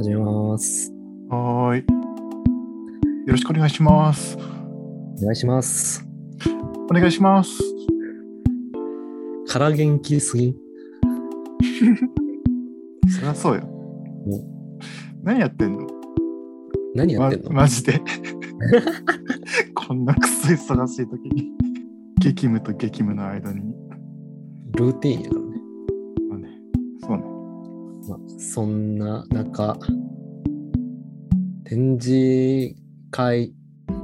始めます。はーい。よろしくお願いします。お願いします。お願いします。から元気すぎ。そりゃそうよ。も何やってんの？何やってんの、ま、マジで。こんなくそ忙しい時に。激務と激務の間に。ルーティンやからそんな中、展示会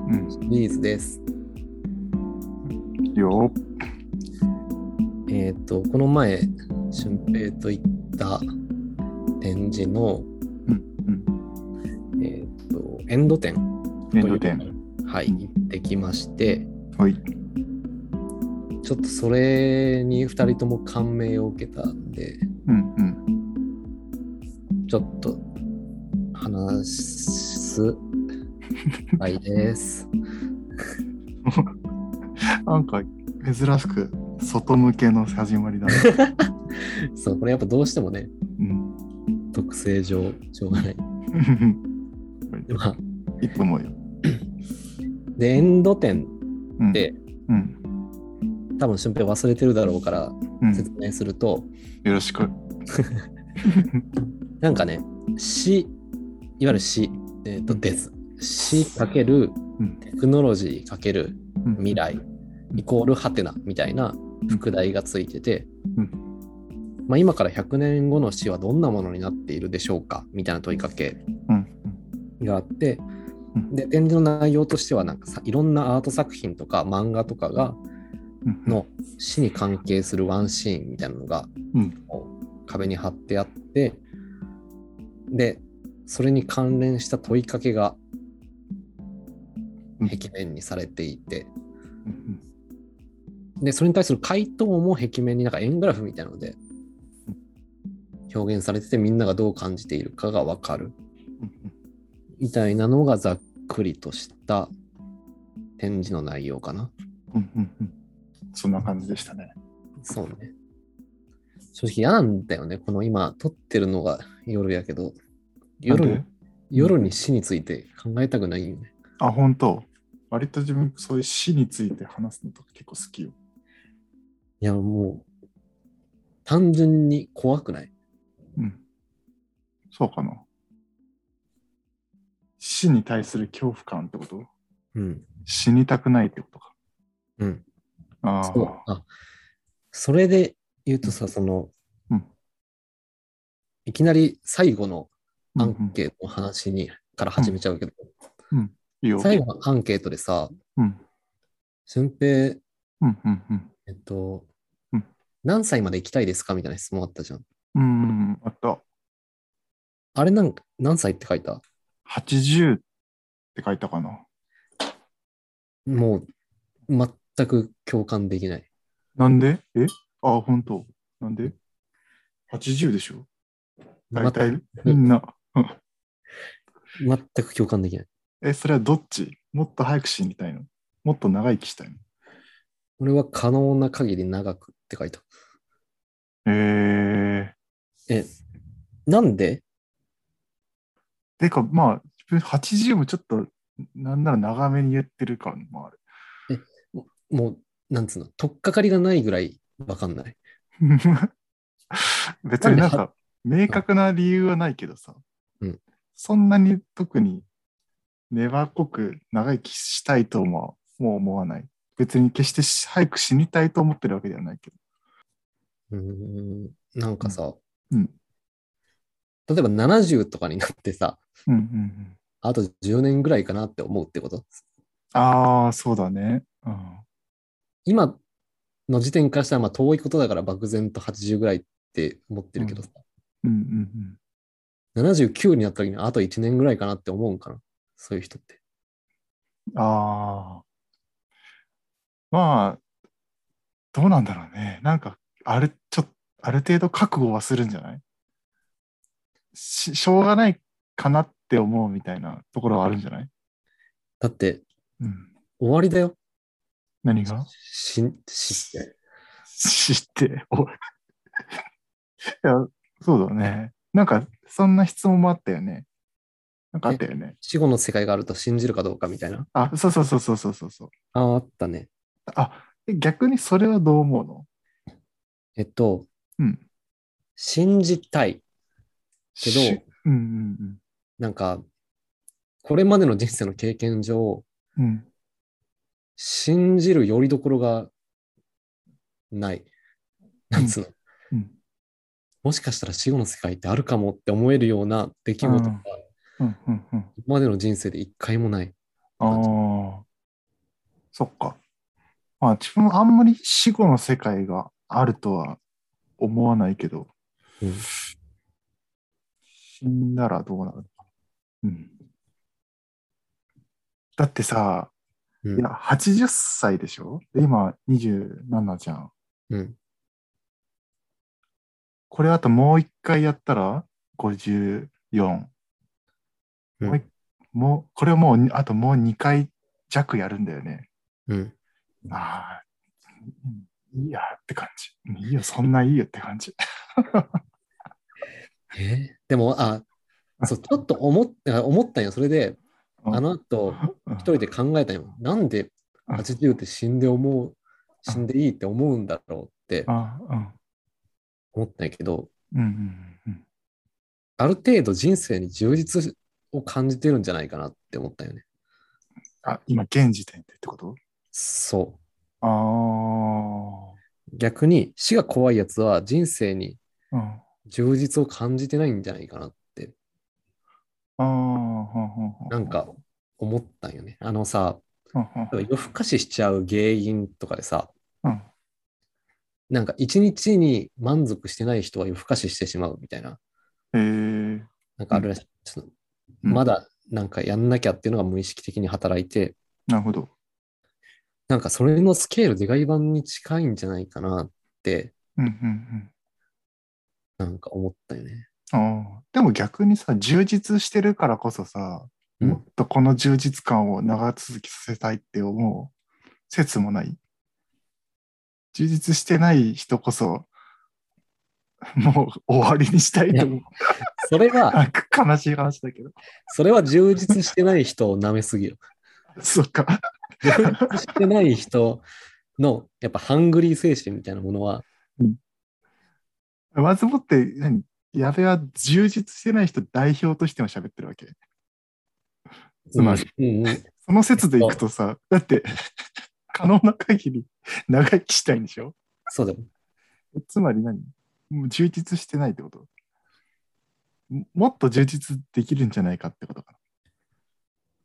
うん。シリーズです。よえっ、と、この前、俊平と行った展示の、うん。うん。えっ、と、エンド展エンド店。はい、行ってきまして、はい。ちょっとそれに2人とも感銘を受けたんで、うんうん。ちょっと話すはいです。なんか珍しく外向けの始まりだね。そう、これやっぱどうしてもね、うん。特性上、しょうがない。まあ、いいと思うよ。で、エンド展うん。で、うん。多分俊平忘れてるだろうからうん。説明すると、よろしく。なんかね、死、いわゆる死、えっ、と、です。死かけるうん。テクノロジーかけるうん未来イコールハテナみたいな副題がついてて、うんまあ、今から100年後の死はどんなものになっているでしょうかみたいな問いかけうん。があってうんで展示の内容としてはなんかさいろんなアート作品とか漫画とかがうん。の死に関係するワンシーンみたいなのが壁に貼ってあってでそれに関連した問いかけがうん壁面にされていてうん。でそれに対する回答も壁面になんか円グラフみたいなので表現されててみんながどう感じているかがわかるうん。みたいなのがざっくりとした展示の内容かな。うん。うん。うん。そんな感じでしたね。そうね。正直嫌なんだよね。この今撮ってるのが夜やけど、夜夜に死について考えたくないよね。あ、本当？割と自分、そういう死について話すのとか結構好きよ。いやもう、単純に怖くない？うん。そうかな。死に対する恐怖感ってこと？うん。死にたくないってことか。うん。ああ。あそれで言うとさ、その、うんいきなり最後のアンうんケートの話に、から始めちゃうけど、いいよ。最後のアンケートでさ、うん。俊平、うん。うん。うん。えっと、うん何歳まで生きたいですかみたいな質問あったじゃん。うん。あった。あれなん何歳って書いた？80って書いたかな。もう、全く共感できない。なんで？え？あ、本当。なんで ?80 でしょ？大体みんな。うん全く共感できない。え、それはどっち？もっと早く死にたいの？もっと長生きしたいの？俺は可能な限り長くって書いた。ええ、なんで？ー。てか、まあ、自分80もちょっと、なんなら長めに言ってる感もある。もう、なんつうの、とっかかりがないぐらいわかんない。別になんか、明確な理由はないけどさ、うんそんなに特に粘っこく長生きしたいとはもう思わない。別に決してし早く死にたいと思ってるわけではないけど。うーん、なんかさ、うん。例えば70とかになってさ、うんうんうん。あと10年ぐらいかなって思うってこと？ああ、そうだね。うん。今の時点からしたらまあ遠いことだから漠然と80ぐらいって思ってるけどさ、うんうん79になった時にあと1年ぐらいかなって思うんかなそういう人って。うん。ああ。まあ、どうなんだろうね。なんか、ある、ちょっと、ある程度覚悟はするんじゃない？ししょうがないかなって思うみたいなところはあるんじゃない？だってうん。終わりだよ。何が？し、死って。知って、おい。いや、そうだね。なんか、そんな質問もあったよね。なんかあったよね。死後の世界があると信じるかどうかみたいな？あ、そうそうそうそうそうそうそう。ああ、あったね。あ、え逆にそれはどう思うの？えっと、うん。信じたい。けどしうんうんなんか、これまでの人生の経験上、うん。うん。信じるよりどころがない。なんつうの、うんもしかしたら死後の世界ってあるかもって思えるような出来事がうんうんうん。今までの人生で一回もない。ああ。そっか。まあ自分はあんまり死後の世界があるとは思わないけど、うん死んだらどうなるのかな。うん。だってさ、うんいや、80歳でしょ？で今27じゃん。うん。これあともう一回やったら？54。うんもういもう、これもう、あともう2回弱やるんだよね。うん。ああ、うんいいやって感じ。いいよ、そんないいよって感じ。え？ーでも、あ、そう、ちょっと思っ思ったんよ。それで、あの後、一人で考えたんよ。なんでうん80って死んで思う、死んでいいって思うんだろうって思ったんやけど、うんうんうんある程度人生に充実を感じてるんじゃないかなって思ったよね。あ、今、現時点でってこと？そあう。逆に死が怖いやつは人生に。充実を感じてないんじゃないかなって、ああ、なんか思ったんよね。あのさ、夜更かししちゃう原因とかでさ、うんなんか一日に満足してない人は夜更かししてしまうみたいな、へえ。なんかあるらしい。うんまだなんかやんなきゃっていうのが無意識的に働いて、なるほど。なんかそれのスケールでかい版に近いんじゃないかなって、うんうんうん。なんか思ったよね。ああ。でも逆にさ、充実してるからこそさ、うんもっとこの充実感を長続きさせたいって思う説もない？充実してない人こそ、もう終わりにしたいと思う。それは、悲しい話だけど。それは充実してない人を舐めすぎよ。そっか。充実してない人の、やっぱハングリー精神みたいなものは、まずもって、何？矢部は充実してない人代表としても喋ってるわけ。つまりうんうんその説でいくとさ、だって、可能な限り長生きしたいんでしょ？そうだよ。つまり何？もう充実してないってこと？ももっと充実できるんじゃないかってことか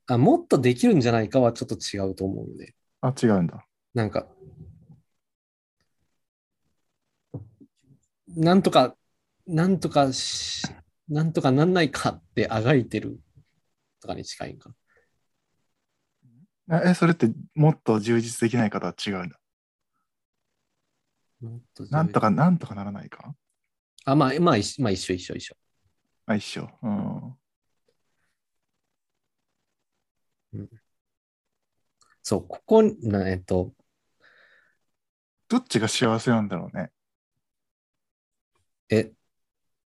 あもっとできるんじゃないかはちょっと違うと思うよね。な。あ、違うんだ。なんか、なんとか、なんとかし、なんとかなんないかってあがいてるとかに近いんか。あえ、それってもっと充実できない方は違うんだ。もっとなんとか、なんとかならないか？あ、まあ、まあ、一緒まあ、一緒、一緒、一緒。あ、一緒。うん。そう、ここ、なえっと、どっちが幸せなんだろうね？え、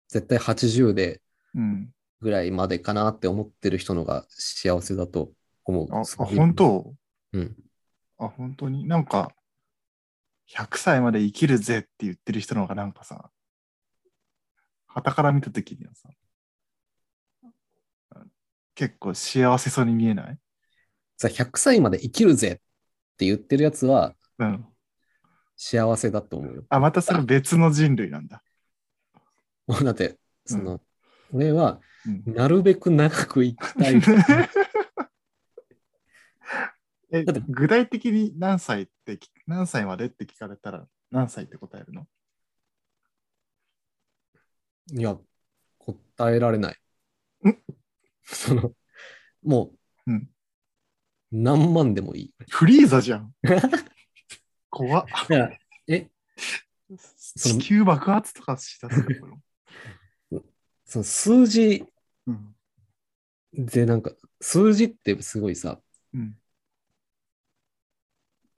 絶対80でうん。ぐらいまでかなって思ってる人のが幸せだと思う。あ、本当？うん。あ、本当に？なんか、100歳まで生きるぜって言ってる人の方がなんかさ、傍から見たときにはさ、結構幸せそうに見えない？さ、100歳まで生きるぜって言ってるやつはうん。幸せだと思うよ。あ、またそれ別の人類なんだ。も うだって、その、俺はうん、なるべく長く生きたい。えだって具体的に何歳ってき、何歳までって聞かれたら何歳って答えるの？いや、答えられないん？その、もう、うん何万でもいい。フリーザじゃん。怖っ。え、地球爆発とかしだすのその数字うん。でなんか、数字ってすごいさ、うん。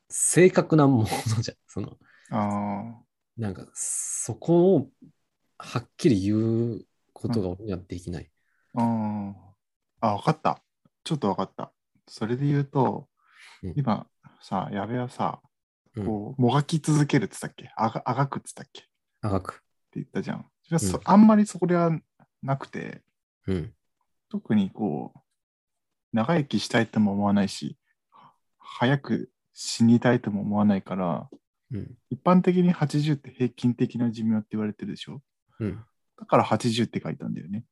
正確なものじゃん。その、ああ。なんか、そこをはっきり言うことが俺にはできない。うん。あ、わかった。ちょっとわかった。それで言うと、うん今さ、矢部はさ、うんこう、もがき続けるって言ったっけ？あがあがくって言ったっけ？って長く。言ったじゃん。それはそうんあんまりそこではなくて、うん。特にこう、長生きしたいとも思わないし、早く死にたいとも思わないから、うん。一般的に80って平均的な寿命って言われてるでしょ？うん。だから80って書いたんだよね。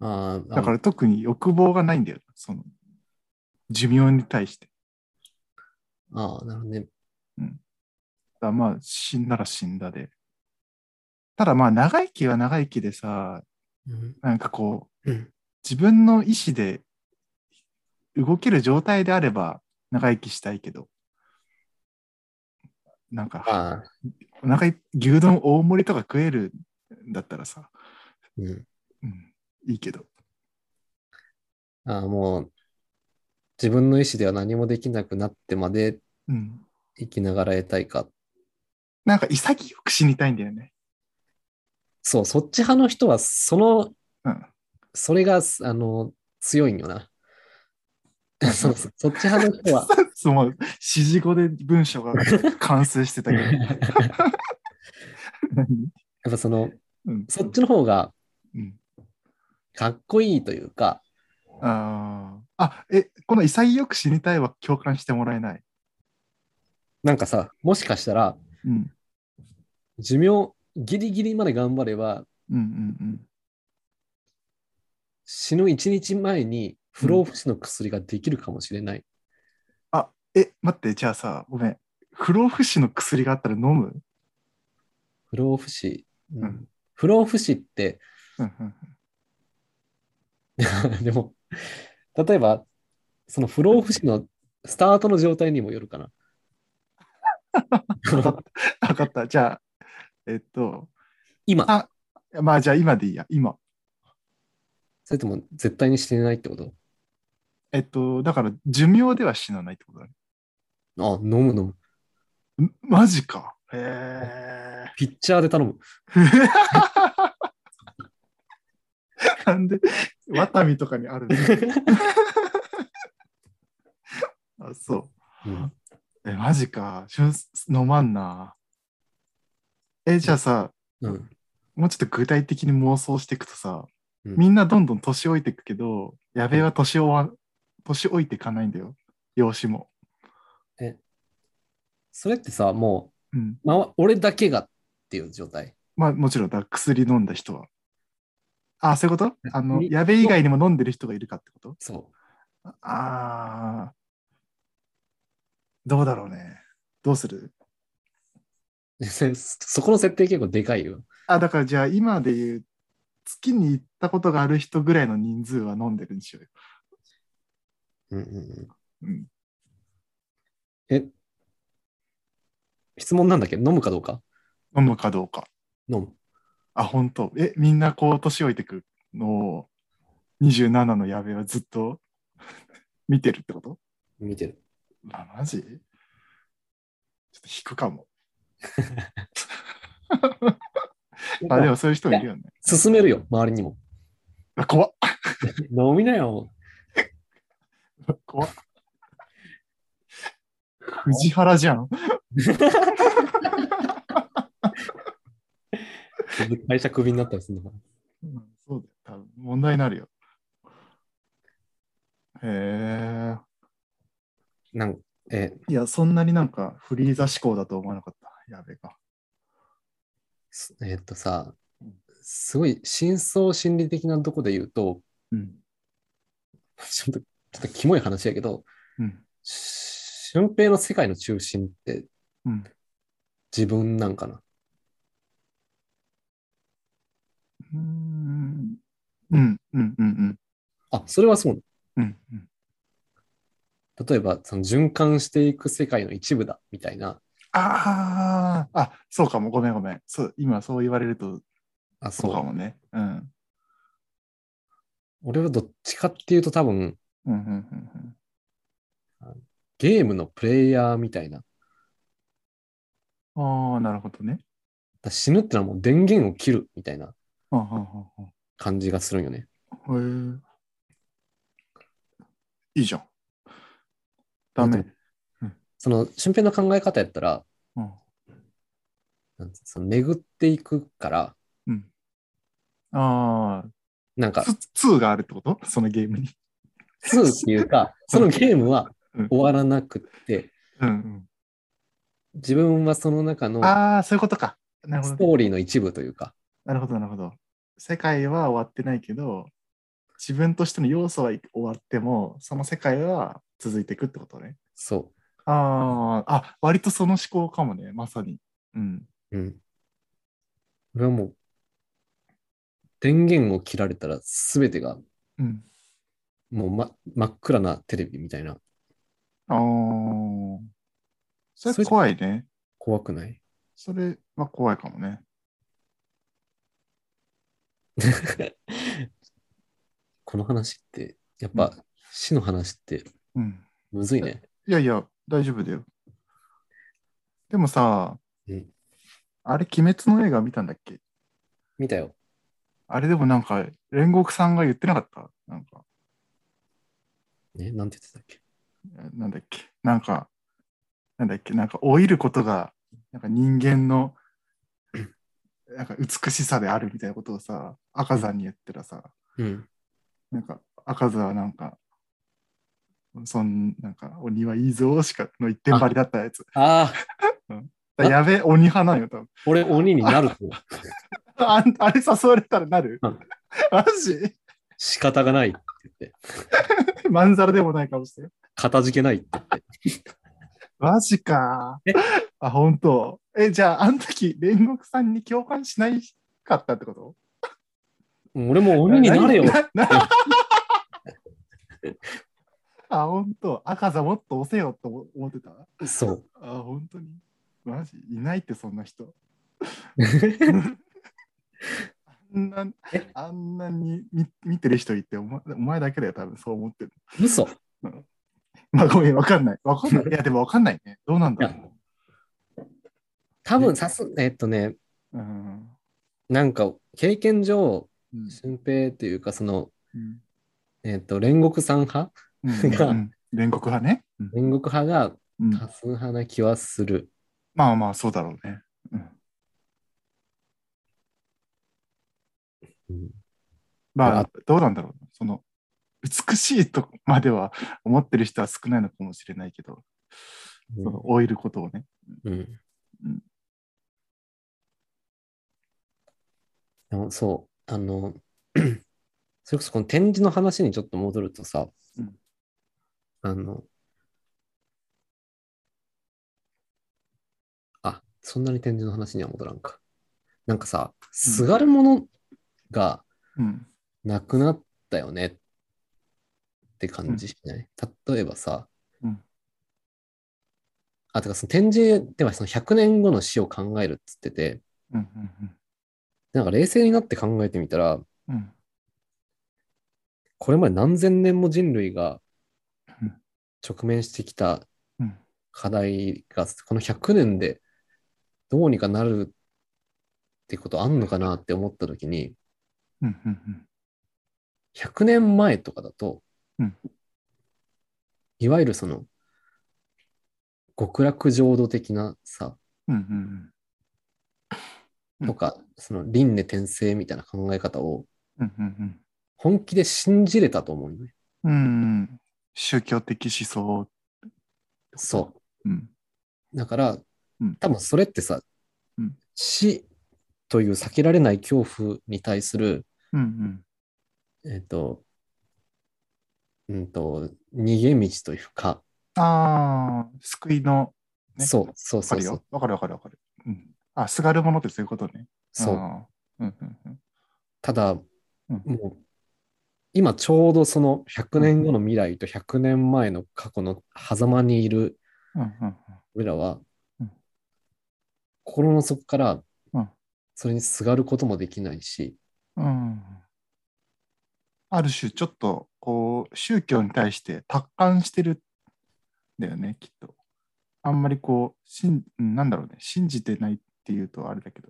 ああ、だから特に欲望がないんだよ。その、寿命に対して。ああ、なるほどね。だからまあ、死んだら死んだで。ただまあ、長生きは長生きでさ、うん。なんかこう、うん自分の意思で動ける状態であれば長生きしたいけど、なんか、ああ、お腹い牛丼大盛りとか食えるんだったらさ、うん。うん、いいけど。ああ、もう、自分の意思では何もできなくなってまでうん。生きながら得たいか。なんか潔く死にたいんだよね。そう、そっち派の人は、その、うん。それが、あの、強いんよな。そうそう、そっち派の人は、その指示語で文章が完成してたけど。や何っぱその、うん。そっちの方がうん、かっこいいというか、あーあ、え、この潔く死にたいは共感してもらえない？なんかさ、もしかしたら、うん。寿命ギリギリまで頑張れば、うんうんうん。死ぬ1日前に不老不死の薬ができるかもしれない。あ、え、待って、じゃあさ、ごめん。不老不死の薬があったら飲む？不老不死。うんうん不老不死って、うんうん でも、例えば、その不老不死のスタートの状態にもよるかな。うん。わかった。じゃあ、えっと、今、あまあじゃあ今でいいや、今。それとも絶対に死ねないってこと？えっと、だから寿命では死なないってことだね。あ、飲む飲む。ん？マジか。へえ。ピッチャーで頼む。なんで、ワタミとかにあるの？あ、そう。うんえ、マジか。飲まんな。え、じゃあさ、うん。もうちょっと具体的に妄想していくとさ、うんみんなどんどん年老いていくけど、やべえは年老わ、年老いていかないんだよ。容姿も。それってさ、もうん。う、まあ、俺だけがっていう状態？まあもちろんだ、薬飲んだ人は。あ、そういうこと？あの、みやべえ以外にも飲んでる人がいるかってこと？そああ。どうだろうね。どうする？そこの設定結構でかいよ。あ、だからじゃあ今で言う、月に行ったことがある人ぐらいの人数は飲んでるんでしょうよ。うんうんうん。うん。え、質問なんだっけ？飲むかどうか？飲むかどうか。飲む。あ、本当え、みんなこう年老いてくのを27のやべえはずっと 見てるってこと？見てる。あ、マジ？ちょっと引くかも。あ、でもそういう人もいるよね。進めるよ、周りにも。あ、怖っ。飲みなよ。怖っ。藤原じゃん。会社クビになったりするのかうんそうだよ。多分問題になるよ。へえ。な。なんえ、いや、そんなになんかフリーザ思考だと思わなかった。やべえか。すえーっとさ、すごい深層心理的なとこで言うと、うん。ちょっと、ちょっとキモい話やけど、うん。俊平の世界の中心ってうん。自分なんかな？うーん。うん。うん。うん。あ、それはそう。うん。うん。例えば、その循環していく世界の一部だ、みたいな。ああ、あ、そうかも。ごめんごめん。そう、今そう言われると、あ、そう。かもね。うん。俺はどっちかっていうと多分、うん。うん。うん。ゲームのプレイヤーみたいな。ああ、なるほどね。ら死ぬってのはもう電源を切るみたいな。感じがするんよね。あへえ。いいじゃん。ダメ。その、俊平の考え方やったら、うん。なんその巡っていくから、うん。あなんかあ、、ツ2があるってこと？そのゲームに。2っていうか、そのゲームはうん終わらなくって、うん自分はその中のうん。ああ、そういうことか。なるほスどね。トーリーの一部というか、なるほど、なるほど。世界は終わってないけど、自分としての要素は終わっても、その世界は続いていくってことね。そああ、あ、割とその思考かもね、まさに。うん。う。うん。俺はもう、電源を切られたら全てがうん。もう、ま、真っ暗なテレビみたいな、ああ。それ怖いね。怖くない？それは怖いかもね。この話って、やっぱ死の話ってうん。むずいね。いやいや、大丈夫だよ。でもさ、うんあれ、鬼滅の映画見たんだっけ？見たよ。あれでもなんか、煉獄さんが言ってなかった？なんか、ね、なんて言ってたっけ？なんだっけ？なんか、なんだっけ？なんか、老いることが、なんか人間の、なんか美しさであるみたいなことをさ、赤座に言ったらさ、うん。なんか、赤座はなんか、そんなんか、鬼はいいぞしかの一点張りだったやつ。ああ、だやべえ、鬼派なんよ、多分。俺鬼になると思う。あんあれ誘われたらなる、うん。マジ？仕方がないって言って、まんざらでもないかもしれん。かたじけないって言って。マジかえ？あ、本当。え、じゃあ、あの時、煉獄さんに共感しないかったってこと？俺も鬼になれよ。あ、本当。赤座もっと押せよと思ってた？そう。あ、本当に。マジ？いないって、そんな人。あんなえ？あんなに見見てる人いてお前、お前だけだよ、多分そう思ってる。嘘？まあ、ごめん、わかんない。わかんない。いや、でもわかんないね。どうなんだろ多分さす、えっとね、う。うん。なんか経験上、うん俊平っていうか、その、うんえっと、煉獄さん派？うんうん煉獄派ね。うん煉獄派がうん多数派な気はする。まあまあ、そうだろうね。うんうんまああ、どうなんだろう。その、美しいとまでは思ってる人は少ないのかもしれないけど、その老いることをね。うん。うん。でもそう、あの、それこそこの展示の話にちょっと戻るとさ、うん。あの、あ、そんなに展示の話には戻らんか。なんかさ、すがるものがうん。なくなったよねって感じしない、例えばさ、うんあ、てかその展示ではその100年後の死を考えるっつってて、うん。うん。なんか冷静になって考えてみたら、うん。これまで何千年も人類がうん直面してきたうん。課題が、この100年でどうにかなるってことあんのかなって思ったときに、うん。うん。100年前とかだと、うんいわゆるその極楽浄土的なさ、うん。うん。うんとか、その輪廻転生みたいな考え方をうん。うん。本気で信じれたと思うよね。うん。宗教的思想。そう。うん。だからうん、多分それってさ、うん死という避けられない恐怖に対する、うん。えっ、と、うんと、逃げ道というか、ああ、救いの、ねそう、そうそうそうよ。わかるわかるわかる。うん。あ、すがるものってそういうことね。そう。うん。うん。うん。ただ、うんもう、今ちょうどその100年後の未来と100年前の過去の狭間にいるうん。うん。俺らはうん、心の底からうんそれにすがることもできないし、うん。ある種、ちょっと、こう、宗教に対して達観してるんだよね、きっと。あんまりこう、しんうんなんだろうね、信じてないっていうとあれだけど。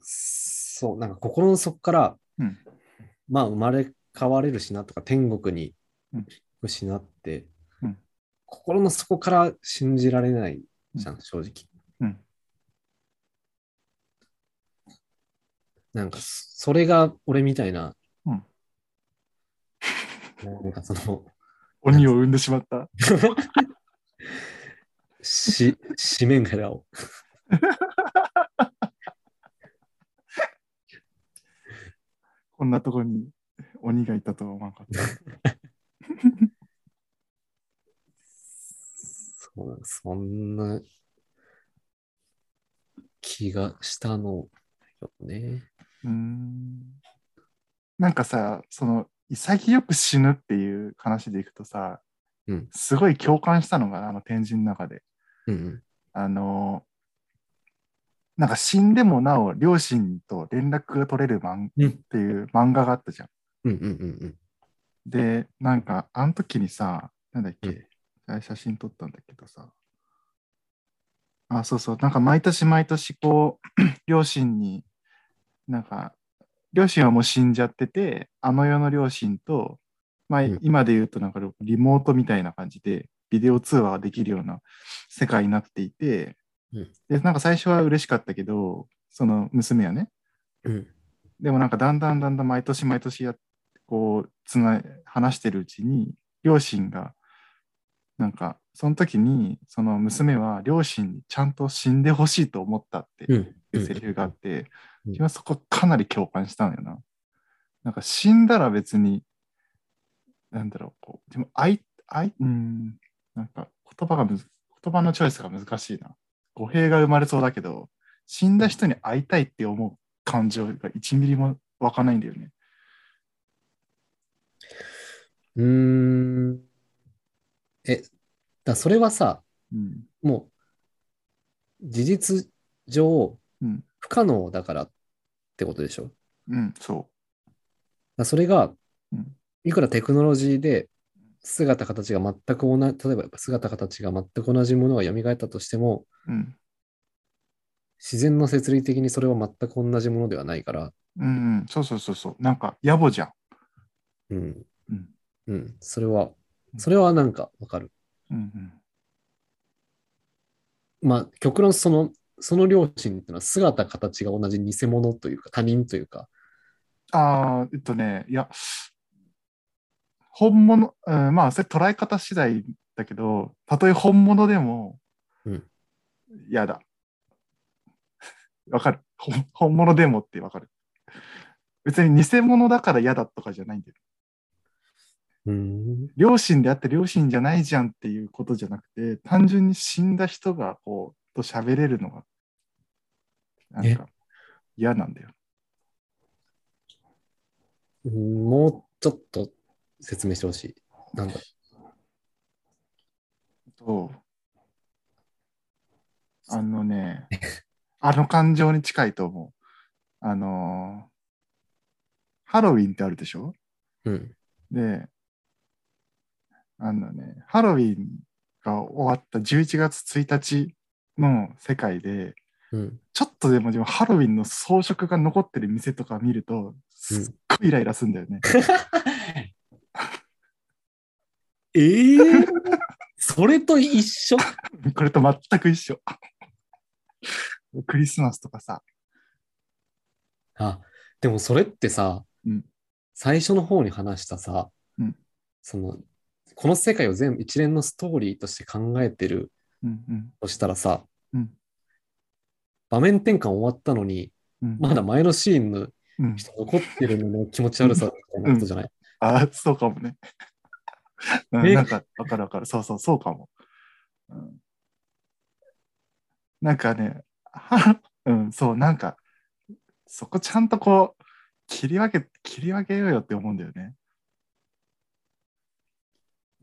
そう、なんか心の底から、うんまあ生まれ変われるしなとか、天国にうん行くしなって、うん心の底から信じられないじゃん、正直。うん。なんか、それが俺みたいな、うん なんかその、鬼を生んでしまった。し、紙面からを。こんなとこに鬼がいたとは思わなかった。そそんな気がしたのよね。うーんなんかさ、その潔く死ぬっていう話でいくとさ、うんすごい共感したのがあの展示の中で。うんあのなんか死んでもなお両親と連絡が取れる漫うん。っていう漫画があったじゃん。うんうんうんで、なんかあの時にさ、なんだっけ、うん写真撮ったんだけどさ。あ、そうそう、なんか毎年毎年こう、両親に、なんか、両親はもう死んじゃってて、あの世の両親と、まあ、うん。今で言うとなんかリモートみたいな感じで、ビデオ通話ができるような世界になっていて、うん。で、なんか最初は嬉しかったけど、その娘はね、うん。うんでもなんかだんだんだんだん毎年毎年やこうつな話してるうちに両親がなんかその時にその娘は両親にちゃんと死んでほしいと思ったってうん。いうセリフがあって、うん自分はそこかなり共感したんだよな。なんか死んだら別になんだろうこうでも愛愛うんなんか言葉がむず言葉のチョイスが難しいな。語弊が生まれそうだけど死んだ人に会いたいって思う感情が1ミリも湧かないんだよね。うーん。え、だそれはさ、うん。もう、事実上うん。不可能だからってことでしょ？うん。そらそれがうん、いくらテクノロジーで姿形が全く同じ、例えば姿形が全く同じものが蘇ったとしても、う。うん。自然の摂理的にそれは全く同じものではないから、うん、うん。そうそうそうそう。なんか野暮じゃん。うん、うん。うん、それは、それはなんかわかる。うん。うん。まあ、極論その、その両親っていうのは姿形が同じ偽物というか他人というか、ああ、えっとね、いや、本物、うん、まあ、それ捉え方次第だけど、たとえ本物でもうん、嫌だ。わかる。ほん本物でもってわかる。別に偽物だから嫌だとかじゃないんだよ。うん、両親であって両親じゃないじゃんっていうことじゃなくて、単純に死んだ人がこう、と喋れるのが、なんか嫌なんだよ。もうちょっと説明してほしい。なんだ？と、あのね、あの感情に近いと思う。あのーハロウィンってあるでしょ？うん、で、あのね、ハロウィンが終わった11月1日の世界で、うん、ちょっとでも自分ハロウィンの装飾が残ってる店とか見ると、すっごいイライラするんだよね。ええそれと一緒？これと全く一緒。クリスマスとかさ、あ、でもそれってさ、うん。最初の方に話したさ、うん。その、この世界を全部一連のストーリーとして考えてるうんうん。としたらさ、うん場面転換終わったのに、うんまだ前のシーンのうん、人残ってるのの気持ち悪さみたいなことじゃない、あそうかもね。なんか、わかるわかる。そうそう、そうかも。うん、なんかね、は うん、そう、なんか、そこちゃんとこう、切り分け、切り分けようよって思うんだよね。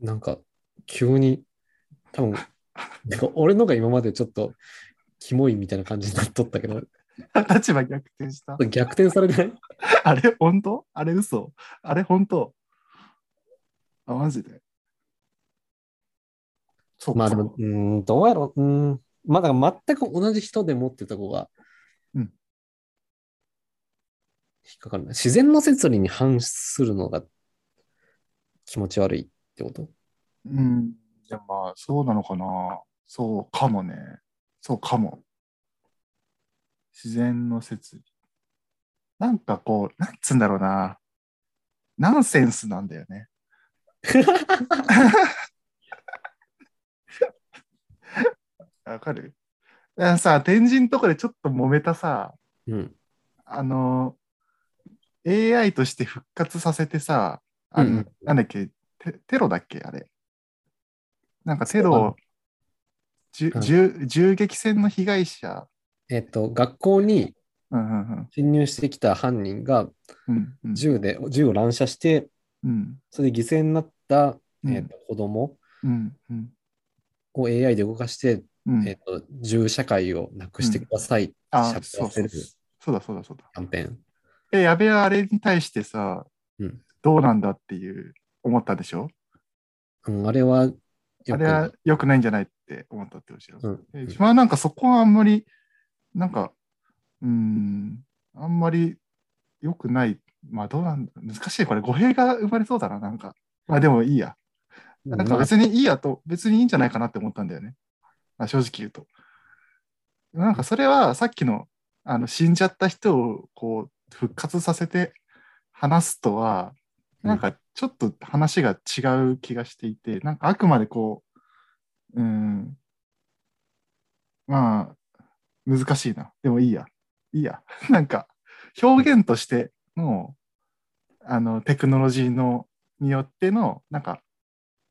なんか、急に、多分、なんか俺のが今までちょっと、キモいみたいな感じになっとったけど、立場逆転した？逆転されてない？あれ、本当？あれ、嘘？あれ、本当？あ、マジで？そうか。まあでも、うーん、どうやろう、うーん、まあだから全く同じ人でもってとこが、うん。引っかかるな。自然の摂理に反するのが気持ち悪いってこと？うん。いや、まあ、そうなのかな。そうかもね。そうかも。自然の説理。なんかこう、なんつうんだろうな。ナンセンスなんだよね。わかる？だからさ、天神とかでちょっと揉めたさ、うん。あの、AI として復活させてさ、あのうんうんなんだっけ？テ、テロだっけ？あれ。なんかテロ、銃うん。銃銃撃戦の被害者、えっと、学校に侵入してきた犯人が銃で、銃を乱射して、うん。それで犠牲になった、うん。えっと子供を AI で動かして、うん。えっと、銃社会をなくしてください。あ喋そうそうだそうだそうだ。キャンペーン。え、矢部はあれに対してさ、うん。どうなんだっていう思ったでしょ？うん、あれはあれは良くないんじゃないって思ったってことでしょ。うんえ自分はなんかそこはあんまり、なんか、うーん、あんまり良くない。まあどうなんだ、難しい。これ語弊が生まれそうだな、なんか。まあでもいいや。なんか別にいいやと、別にいいんじゃないかなって思ったんだよね。まあ、正直言うと。なんかそれはさっきのあの死んじゃった人をこう復活させて話すとは、なんかちょっと話が違う気がしていて、なんかあくまでこう、うん、まあ、難しいな。でもいいや。いいや。なんか表現としての、あの、テクノロジーの、によっての、なんか、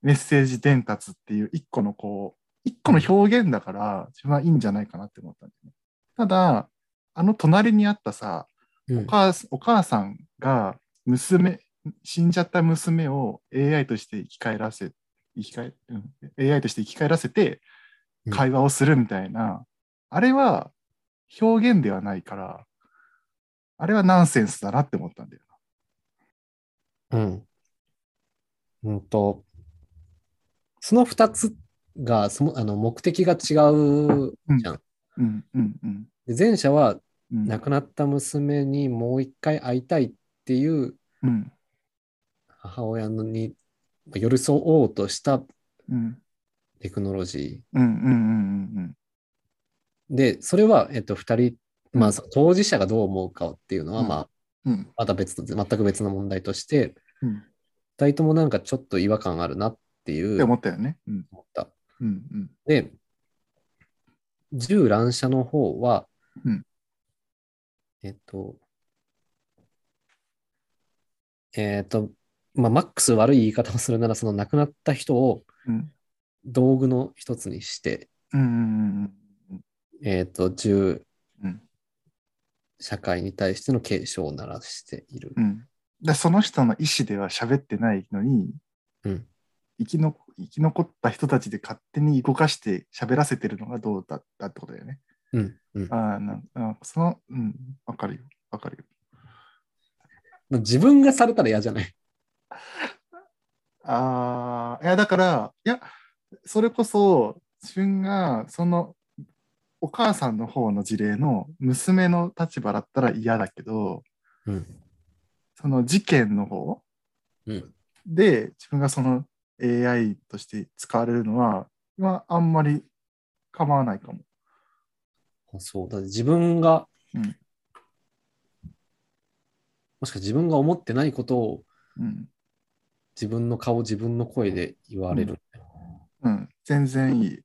メッセージ伝達っていう一個のこう、一個の表現だから、自分はいいんじゃないかなって思ったんだよね。ただ、あの隣にあったさ、うんお母すお母さんが娘、死んじゃった娘を AI として生き返らせ、生き返、うん、AI として生き返らせてうん会話をするみたいな、あれは表現ではないから、あれはナンセンスだなって思ったんだようん。うんと、その二つがそのあの目的が違うじゃん。な。うんうんうんで前者はうん。亡くなった娘にもう一回会いたいっていううん母親のに寄り添おうとしたうん。テクノロジー。で、それは、えっと、二人、まあ、当事者がどう思うかっていうのは、うん。まあ、また別の、全く別の問題として、うん。二人ともなんかちょっと違和感あるなっていうって思ったよね。うん。思った。うんうん。で、銃乱射の方は、うん。えっと、えっと、まあ、マックス悪い言い方をするなら、その亡くなった人をうん道具の一つにして、うんえっと、銃うん社会に対しての警鐘を鳴らしている。うんでその人の意思では喋ってないのに、うん生きの生き残った人たちで勝手に動かして喋らせてるのがどうだったってことだよね。うん、うん。ああ、なんなんかその、うん、わかるよ。わかるよ。自分がされたら嫌じゃない？ああ、いや、だから、いや、それこそ、自分が、その、お母さんの方の事例の娘の立場だったら嫌だけど、うん。その事件の方うん。で、自分がその AI として使われるのは、まあ、あんまり構わないかも。あそう。だ自分が、うんもしか自分が思ってないことをうん。自分の顔、自分の声で言われる。うん。全然いい。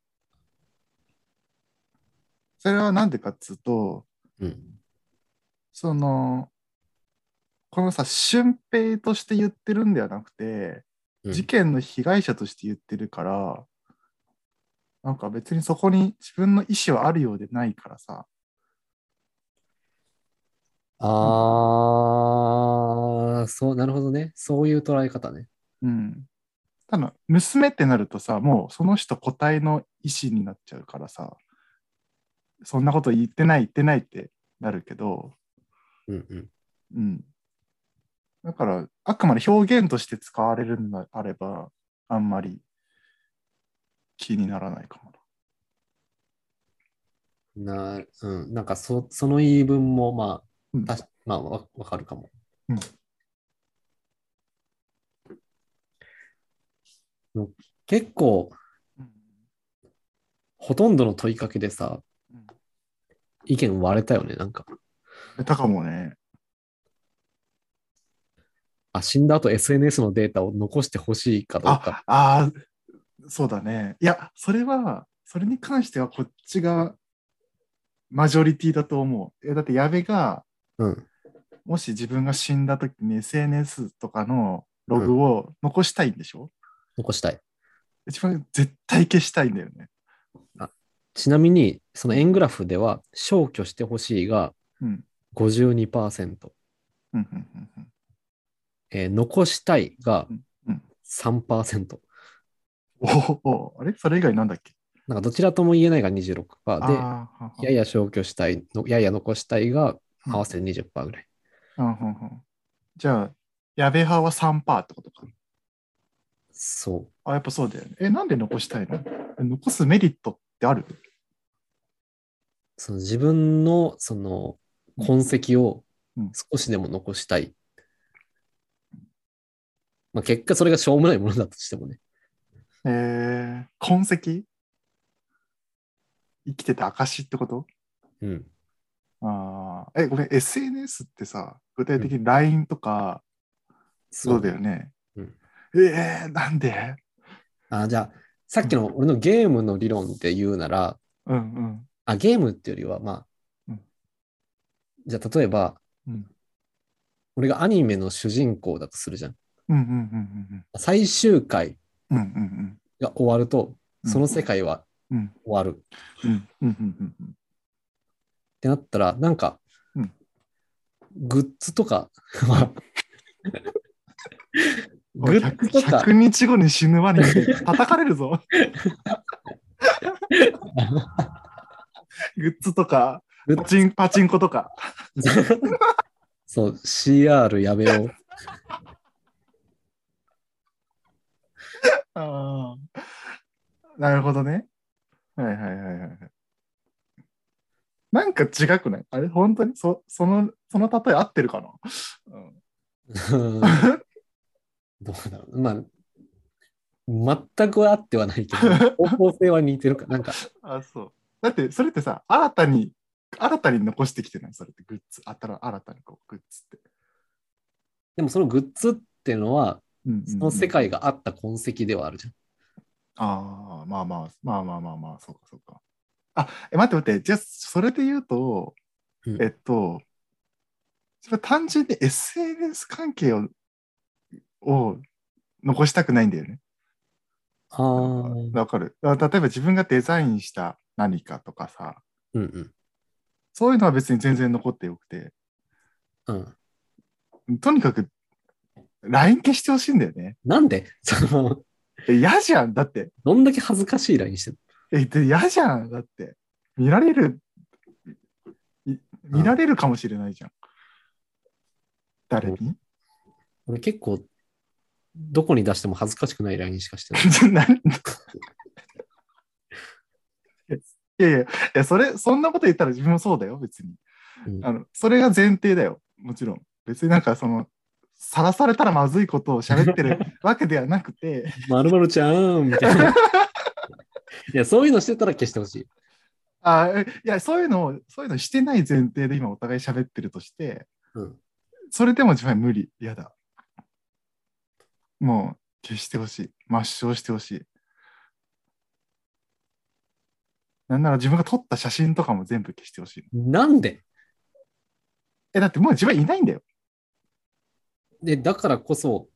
それはなんでかっつうと、うん。その、このさ、俊平として言ってるんではなくて、うん事件の被害者として言ってるから、なんか別にそこに自分の意思はあるようでないからさ、ああ、そう、なるほどね。そういう捉え方ね。うん。ただ、娘ってなるとさ、もうその人個体の意思になっちゃうからさ、そんなこと言ってない言ってないってなるけど、うんうん。うん。だから、あくまで表現として使われるのであれば、あんまり気にならないかもな。な、うん。なんかそ、その言い分も、まうんまあ、わわかるかも。うんもう結構、ほとんどの問いかけでさ、うん意見割れたよね、なんか。出たかもね。あ、死んだ後 SNS のデータを残してほしいかどうか。ああー、そうだね。いや、それは、それに関してはこっちがマジョリティだと思う。えだって矢部が、うん。もし自分が死んだ時に SNS とかのログを残したいんでしょ、残したい。一番絶対消したいんだよね。ちなみに、その円グラフでは消去してほしいがうん。52%、うんうんうんうんえー残したいがうんうん3%。おーおーあれ？それ以外なんだっけ？なんかどちらとも言えないが26%で、ははやや消去したいの、やや残したいがうん合わせて20%ぐらい。うんうんうんじゃあ、矢部派は3%ってことか。そあ、やっぱそうだよね。え、なんで残したいの？残すメリットってある？う。その自分のその痕跡をうん少しでも残したい。まあ、結果それがしょうもないものだとしてもね。えー、痕跡？生きてた証ってこと？うん。ああ。え、ごめん、SNS ってさ、具体的に LINE とか、そうだよね。うんえー、なんで？あ、じゃあ、さっきの俺のゲームの理論で言うなら、うんうん。あ、ゲームっていうよりは、まあ、うん。じゃあ、例えば、うん。俺がアニメの主人公だとするじゃん。うんうんうん最終回うん。うんうん。が終わると、うん。その世界は終わる。っうんうんうんうん。てなったら、なんか、うん。グッズとかは、うん。グッズとか 100, 日後に死ぬワニで叩かれるぞ。グッズとか、パチンパチンコとか。ズそう、CR やめよう。ああ。なるほどね。はいはいはいはい。なんか違くない？あれ？本当に？そそのその例え合ってるかな、うん、う んどうだろう。まあ、全くあってはないけど、方向性は似てるか。なんか、あ、そう。だってそれってさ、新たに、新たに残してきてない？それってグッズ。あたら新たにこうグッズって。でもそのグッズっていうのは、うんうんうんその世界があった痕跡ではあるじゃん。ああ、まあまあ、まあまあまあまあ、そうかそうか。あ、え、待って待って、じゃあ、それで言うと、うんえっと、それは単純に SNS 関係をを残したくないんだよね。ああ、うんわかる。あ例えば自分がデザインした何かとかさ、うん。そういうのは別に全然残ってよくて、うん。とにかく LINE 消してほしいんだよね。なんで？その、え嫌じゃん。だって。どんだけ恥ずかしい LINE してるえ、で嫌じゃん。だって。見られる、い見られるかもしれないじゃん。誰に？俺結構、どこに出しても恥ずかしくない LINE しかしてない。いやいや、いや、それ、そんなこと言ったら自分もそうだよ、別に。うんあの、それが前提だよ、もちろん。別になんかその、さらされたらまずいことを喋ってる わけではなくて、まるまるちゃんみたいな。いや、そういうのしてたら消してほしい。あいや、そういうのを、そういうのしてない前提で今お互い喋ってるとして、うん。それでも自分は無理、嫌だ。もう消してほしい。抹消してほしい。なんなら自分が撮った写真とかも全部消してほしい。なんで？え、だってもう自分いないんだよ。で、だからこそ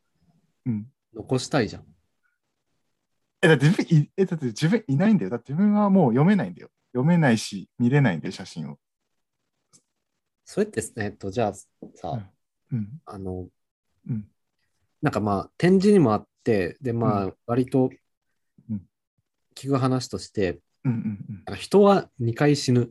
うん。残したいじゃん。え、だって自分いえだって自分いないんだよ。だって自分はもう読めないんだよ。読めないし、見れないんだよ、写真を。それって、えっと、じゃあさ、うん。あの、うん。なんかまあ、展示にもあって、で、まうあ、割とうん聞く話として、うんうんうんなんか人は2回死ぬ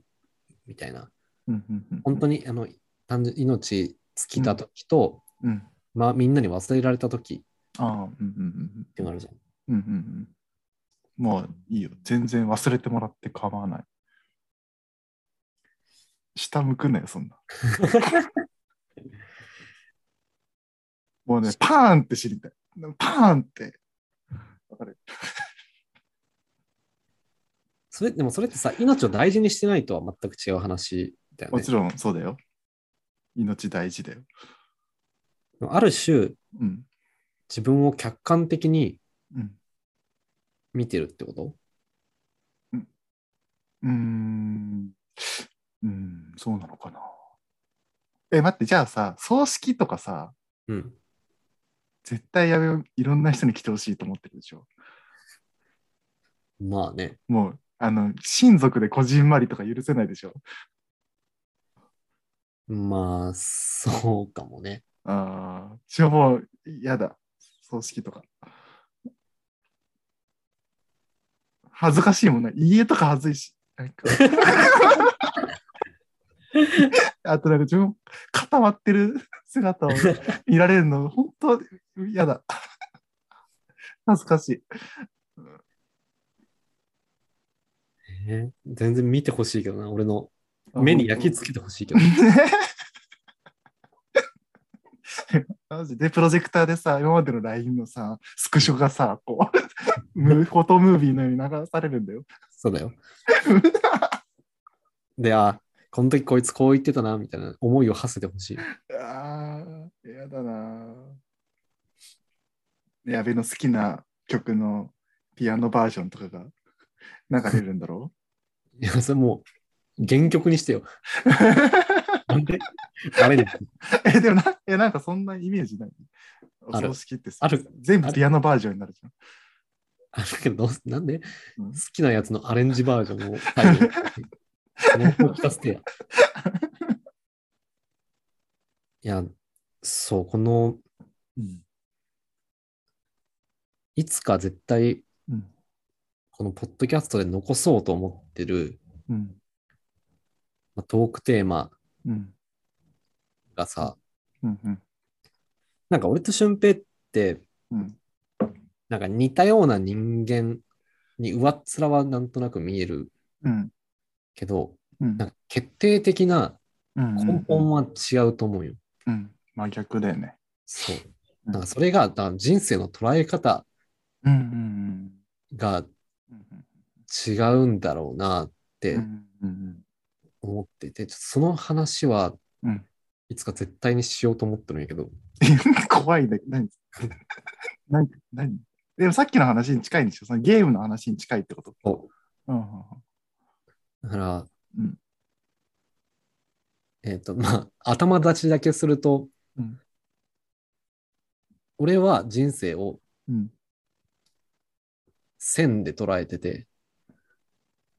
みたいな、うんうんうん。本当にあの単純命尽きた時と、うん。まあ、みんなに忘れられた時っああ、うんうんうんていうのがあるじゃん。うん。うんうんうん。もういいよ。全然忘れてもらって構わない。下向くなよ、そんな。もうね、パーンって知りたい。パーンって。わかる それ、でもそれってさ、命を大事にしてないとは全く違う話だよねもち。ろんそうだよ。命大事だよ。ある種、うん。自分を客観的にうん。見てるってこと？うーん。うーん、そうなのかな。え、待って、じゃあさ、葬式とかさ、うん。絶対やめよういろんな人に来てほしいと思ってるでしょ。まあね。もう、あの、親族でこじんまりとか許せないでしょ。まあ、そうかもね。ああ、しかもう嫌だ。葬式とか。恥ずかしいもんね。家とか恥ずいし。なんか あとなんか自分固まってる姿を見られるの、本当嫌だ。恥ずかしい。えー全然見てほしいけどな。俺の目に焼き付けてほしいけど。マジでプロジェクターでさ、今までの LINE のさ、スクショがさ、こう、フォトムービーのように流されるんだよ。そうだよ。で、あ、この時こいつこう言ってたな、みたいな思いを馳せてほしい。ああ、嫌だな。矢部の好きな曲のピアノバージョンとかが流れるんだろ いや、それもう、原曲にしてよ。なんで？あれね、え、でもな、え、なんかそんなイメージない？お葬式ってさある。全部ピアノバージョンになるじゃん。あるけど、なんで？うん。好きなやつのアレンジバージョンを最後にもう聞かせてや。いや、そう、この、うん。いつか絶対、うん。このポッドキャストで残そうと思ってる、うん。まあ、トークテーマうん。がさ。なんか俺と俊平って、うん。なんか似たような人間に上っ面はなんとなく見えるうん。けど、うんなんか決定的なうん。根本は違うと思うよ。うん。真逆だよね。そう。うんなんかそれが、人生の捉え方。がうん。違うんだろうなって。思ってて、その話はうん。いつか絶対にしようと思ってるんやけど、怖いね。何？何？何？でもさっきの話に近いんでしょ？そのゲームの話に近いってこと？そう。だから、うん。えっ、と、まあ、頭立ちだけすると、うん。俺は人生をうん線で捉えてて、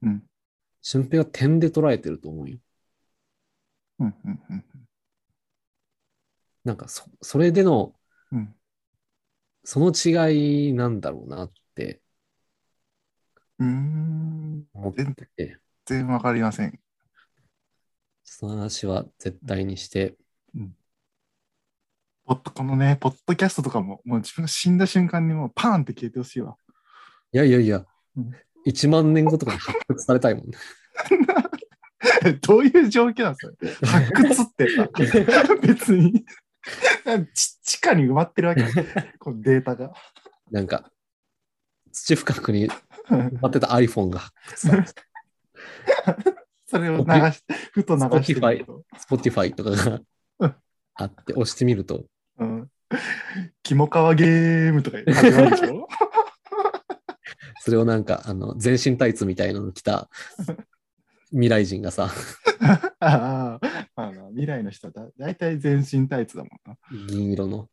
うん。俊平は点で捉えてると思うよ。うんうんうんなんかそ、それでの、うん。その違いなんだろうなって。うーん。思ってて、全然わかりません。その話は絶対にして、ポッドこのね、ポッドキャストとかも、もう自分が死んだ瞬間にもうパーンって消えてほしいわ。いやいやいやうん、1万年後とかに発掘されたいもんね。どういう状況なんですか？発掘ってさ、別にち地下に埋まってるわけ。このデータが。なんか、土深くに埋まってた iPhone が発掘されてそれを流して、ふと流してみると。Spotify とかがあって押してみると、うん。キモカワゲームとか始まるでしょ？それをなんか、あの、全身タイツみたいなの着た未来人がさ、ああ、未来の人はだ大体全身タイツだもんな。銀色の。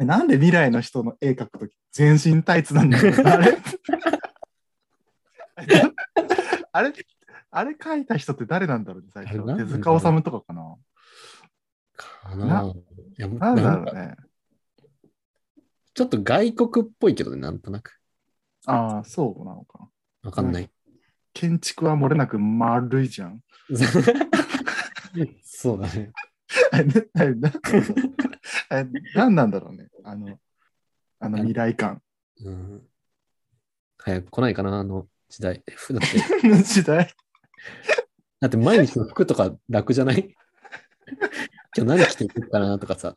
えなんで未来の人の絵描くとき全身タイツなんだろう あれ？あれ？あれ描いた人って誰なんだろうね、最初。手塚治虫とかかな。かなやなんだろうね。ちょっと外国っぽいけどね、なんとなく。ああ、そうなのかな。わかんない。建築は漏れなく丸いじゃん。そうだね。あれあれなあれ何なんだろうね。あの、あの未来感。うん、早く来ないかな、あの時代。だって、時代？だって毎日の服とか楽じゃない？今日何着ていくかなとかさ。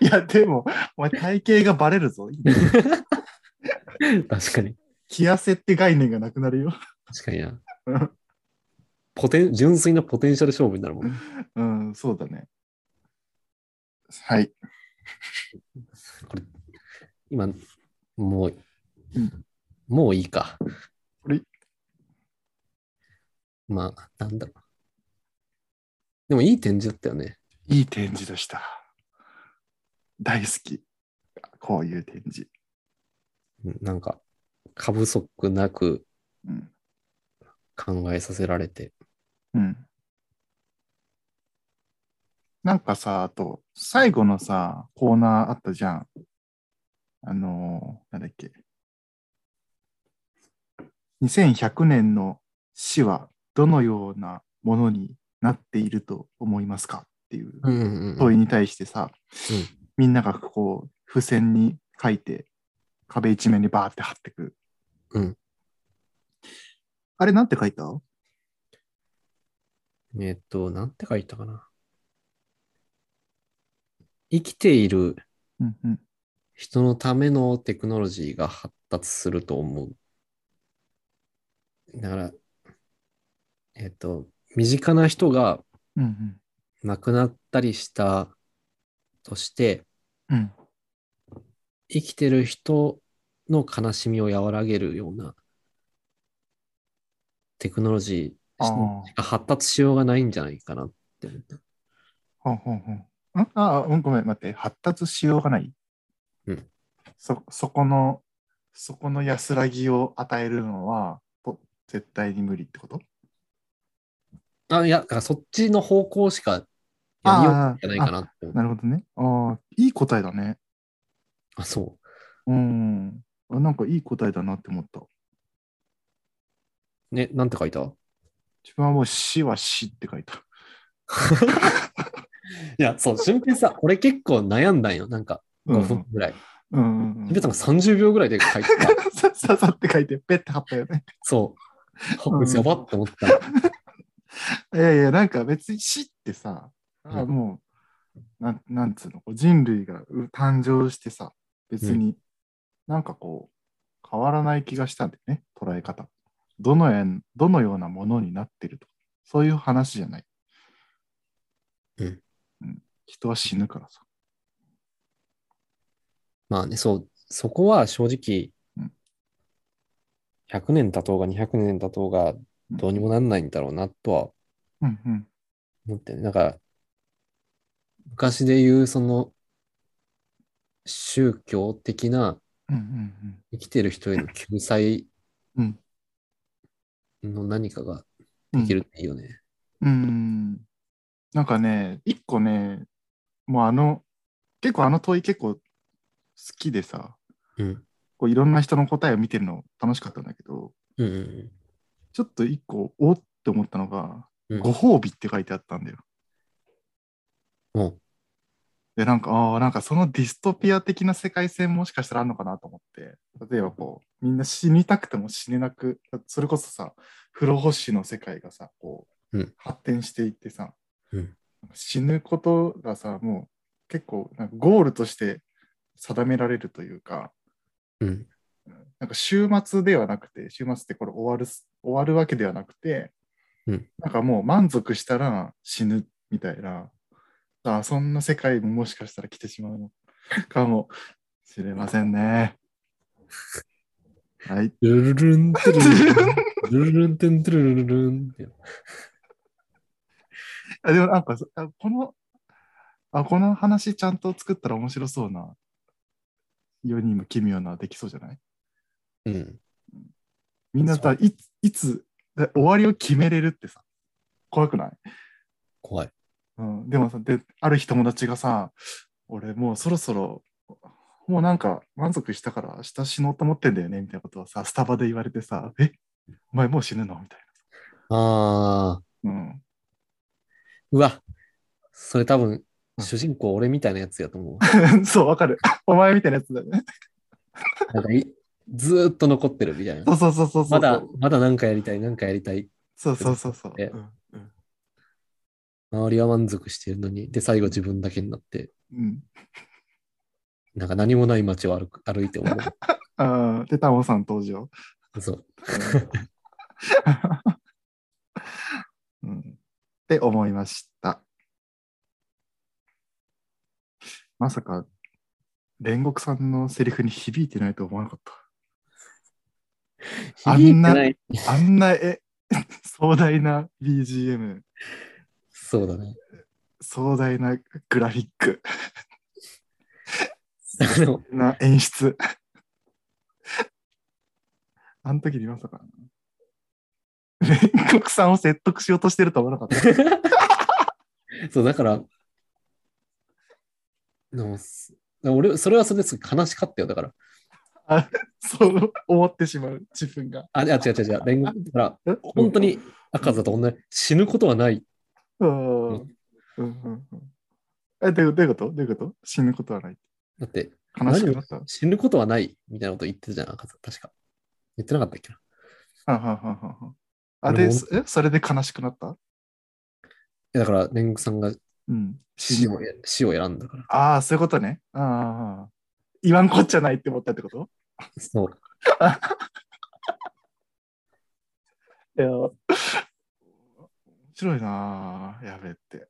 いや、でも、お前体型がバレるぞ。確かに。着痩せって概念がなくなるよ。確かにな。ポテン、純粋なポテンシャル勝負になるもん。うん、そうだね。はい。これ、今、もう、うんもういいか。これ、まあ、なんだろう。でもいい展示だったよね。いい展示でした。大好き。こういう展示。うんなんか、過不足なくうん。考えさせられて。うん。なんかさ、あと、最後のさ、コーナーあったじゃん。あのーなんだっけ。2100年の死はどのようなものになっていると思いますかっていううんうんうん。問いに対してさ、うんみんながこう、付箋に書いて、壁一面にバーって貼ってく。うん。あれなんて書いた？えっと、なんて書いたかな。生きている。人のためのテクノロジーが発達すると思う。だから、えっと、身近な人がうん亡くなったりしたとして、うん。うん。生きてる人の悲しみを和らげるようなテクノロジーあしか発達しようがないんじゃないかなって思った。ほんほんほん。んああ、うんごめん、待って。発達しようがない。うん。そ、そこの、そこの安らぎを与えるのは、ぽ絶対に無理ってこと？あ、いや、だからそっちの方向しかやりようがないかな。なるほどね。ああ、いい答えだね。あ、そうん。あなんかいい答えだなって思った。う。ね、なんて書いた？自分はもう死は死って書いた。いや、そう、俊平さん、俺結構悩んだんよ。なんか5分ぐらい。うんうんさんが30秒ぐらいで書いてた。さささって書いて、ペッて貼ったよね。そう。やばって思ったら。いやいや、なんか別に死ってさ、あうんもう、なんなんつうの、人類がう誕生してさ、別になんかこう、変わらない気がしたんだよね、捉え方。どのようどのようなものになってるとか、そういう話じゃない。うんうん人は死ぬからさ。まあね、そう、そこは正直うん、100年経とうが200年経とうがどうにもなんないんだろうなとはうんうん。思ってね。だから、昔で言うその宗教的なうんうん生きてる人への救済うんの何かがうん。できるっていいよね。うん。なんかね、一個ね、もうあの、結構あの問い結構好きでさ、うん。こういろんな人の答えを見てるの楽しかったんだけど、うんうんちょっと一個、おって思ったのが、うん。ご褒美って書いてあったんだよ。うん。で、なんか、ああ、なんかそのディストピア的な世界線もしかしたらあるのかなと思って、例えばこう、みんな死にたくても死ねなく、それこそさ、不老不死の世界がさ、こう、うん発展していってさ、うん死ぬことがさ、もう結構なんかゴールとして定められるというか、うん。なんか週末ではなくて、週末ってこれ終わるす、終わるわけではなくて、うんなんかもう満足したら死ぬみたいな、あそんな世界ももしかしたら来てしまうのかもしれませんね。はい。ルルルン、トゥルルルン、ルルルン、トゥンルルルルンって。あでもなんかこのあ、この話ちゃんと作ったら面白そうな、世にも奇妙なできそうじゃない？うん。みんなさ、いつ、いつ、で終わりを決めれるってさ、怖くない？怖い。うん、でもさ、で、ある日友達がさ、俺もうそろそろ、もうなんか満足したから明日死のうと思ってんだよねみたいなことをさ、スタバで言われてさ、え？お前もう死ぬの？みたいああ、な。うん。うわ、それ多分、うん主人公俺みたいなやつやと思 そう、わかる。お前みたいなやつだよね。う。なんかいずーっと残ってるみたいな。そうそうそうそうそう。まだ、まだ何かやりたい、何かやりたい。そうそうそうそう。周りは満足してるのに、で、最後自分だけになって、うん。なんか何もない街を歩く歩いて思 ああ、で、タモさん登場。う。そう。うん、って思いました。まさか、煉獄さんのセリフに響いてないと思わなかった。あんな。あんなえ壮大な BGM、そうだね。壮大なグラフィックあの、な演出。あの時にまさか、煉獄さんを説得しようとしてると思わなかった。そう、だから、でもす俺、それはそれです悲しかったよ。だから。そう思ってしまう自分が。あ、違う違う違う。煉獄だから、え？本当に赤座と同じ。死ぬことはない。うんうんうんうんえ、どういうこと？どういうこと？死ぬことはない。だって、悲しくなった？死ぬことはないみたいなこと言ってたじゃん。確か。言ってなかったっけな？はんはんはんはんはんあ、で、え？それで悲しくなった？いやだから、煉獄さんがうん。死を死を選んだから。ああ、そういうことね。ああ。言わんこっちゃないって思ったってこと？そう。いや、面白いなぁ。やべって。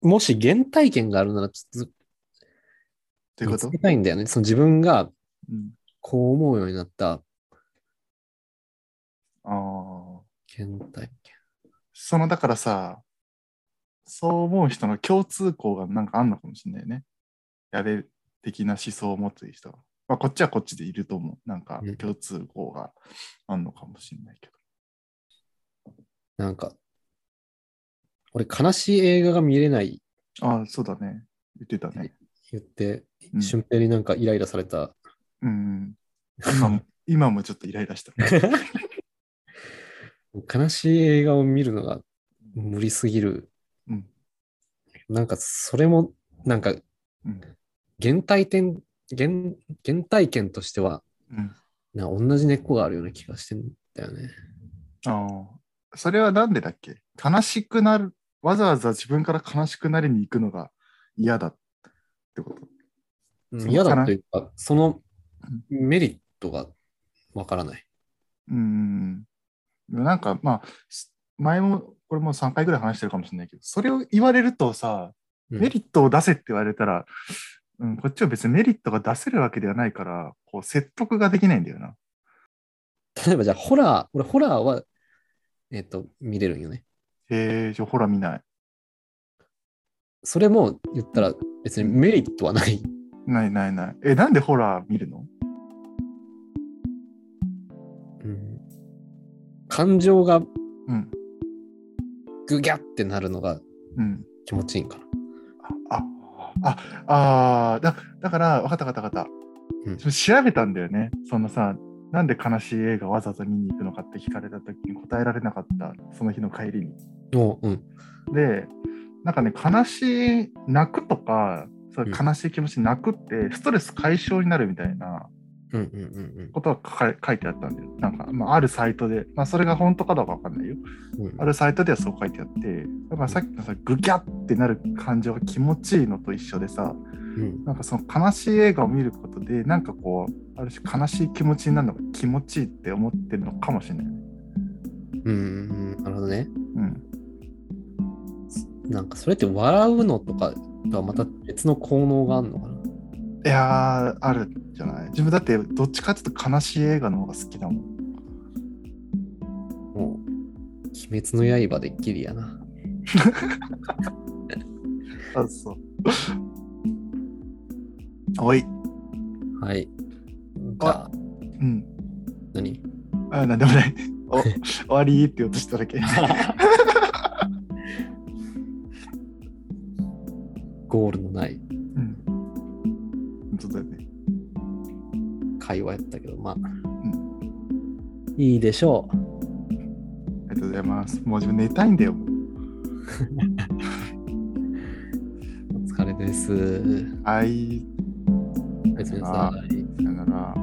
もし原体験があるなら、ちょっとということ？見つけたいんだよね。その自分がうん。こう思うようになったああ。原体験。その、だからさ、そう思う人の共通項がなんかあんのかもしれないね。やれ的な思想を持つ人は。まあ、こっちはこっちでいると思う。なんかうん共通項があんのかもしれないけど。なんか、俺、悲しい映画が見れないああ、そうだね。言ってたね。言って、うん俊平になんかイライラされた。うん。今も、今もちょっとイライラした。悲しい映画を見るのが無理すぎる。うん。なんか、それも、なんか、うん。原体験、原、原体験としては、うん。な同じ根っこがあるような気がしてんだよね。ああ。それはなんでだっけ？悲しくなる、わざわざ自分から悲しくなりに行くのが嫌だってこと？嫌だかなというか、そのメリットがわからない。うん。なんかまあ、す前も、これもう3回ぐらい話してるかもしれないけど、それを言われるとさ、うんメリットを出せって言われたら、うん、こっちは別にメリットが出せるわけではないから、こう説得ができないんだよな。例えばじゃあ、ホラー、俺ホラーは、えっ、と、見れるんよね。へえ、じゃあほら見ない。それも言ったら別にメリットはない。ないないない。え、なんでホラー見るの？うん感情がうん。グギャってなるのがうん。気持ちいいんかな。あ、あ、ああーだ、だから、分かった分かった分かった。うん調べたんだよね。そのさ、なんで悲しい映画わざわざ見に行くのかって聞かれた時に答えられなかった、その日の帰りに。おううん。で、なんかね、悲しい、泣くとか、そ悲しい気持ち泣くって、ストレス解消になるみたいなことが書いてあったんだよ。なんか、まあ、あるサイトで、まあ、それが本当かどうかわかんないよ。うんうん。あるサイトではそう書いてあって、だからさっきのさ、グギャってなる感情が気持ちいいのと一緒でさ、うんなんかその悲しい映画を見ることで、なんかこう、ある種悲しい気持ちになるのが気持ちいいって思ってるのかもしれないね。うんうんうん。なるほどね。うん。なんかそれって笑うのとかとはまた別の効能があるのかな？いやー、あるんじゃない？自分だってどっちかっていうと悲しい映画の方が好きだもん。もう、鬼滅の刃でギリやな。あ、そう。おい。はい。あ、うん。何？あ、なんでもない。お終わりって言おうとしただけ。ゴールのないうん。本当だよね。会話やったけど、まあ、いいでしょう。ありがとうございます。もう自分寝たいんだよ。お疲れです。はい。おやすみなさい。さよなら。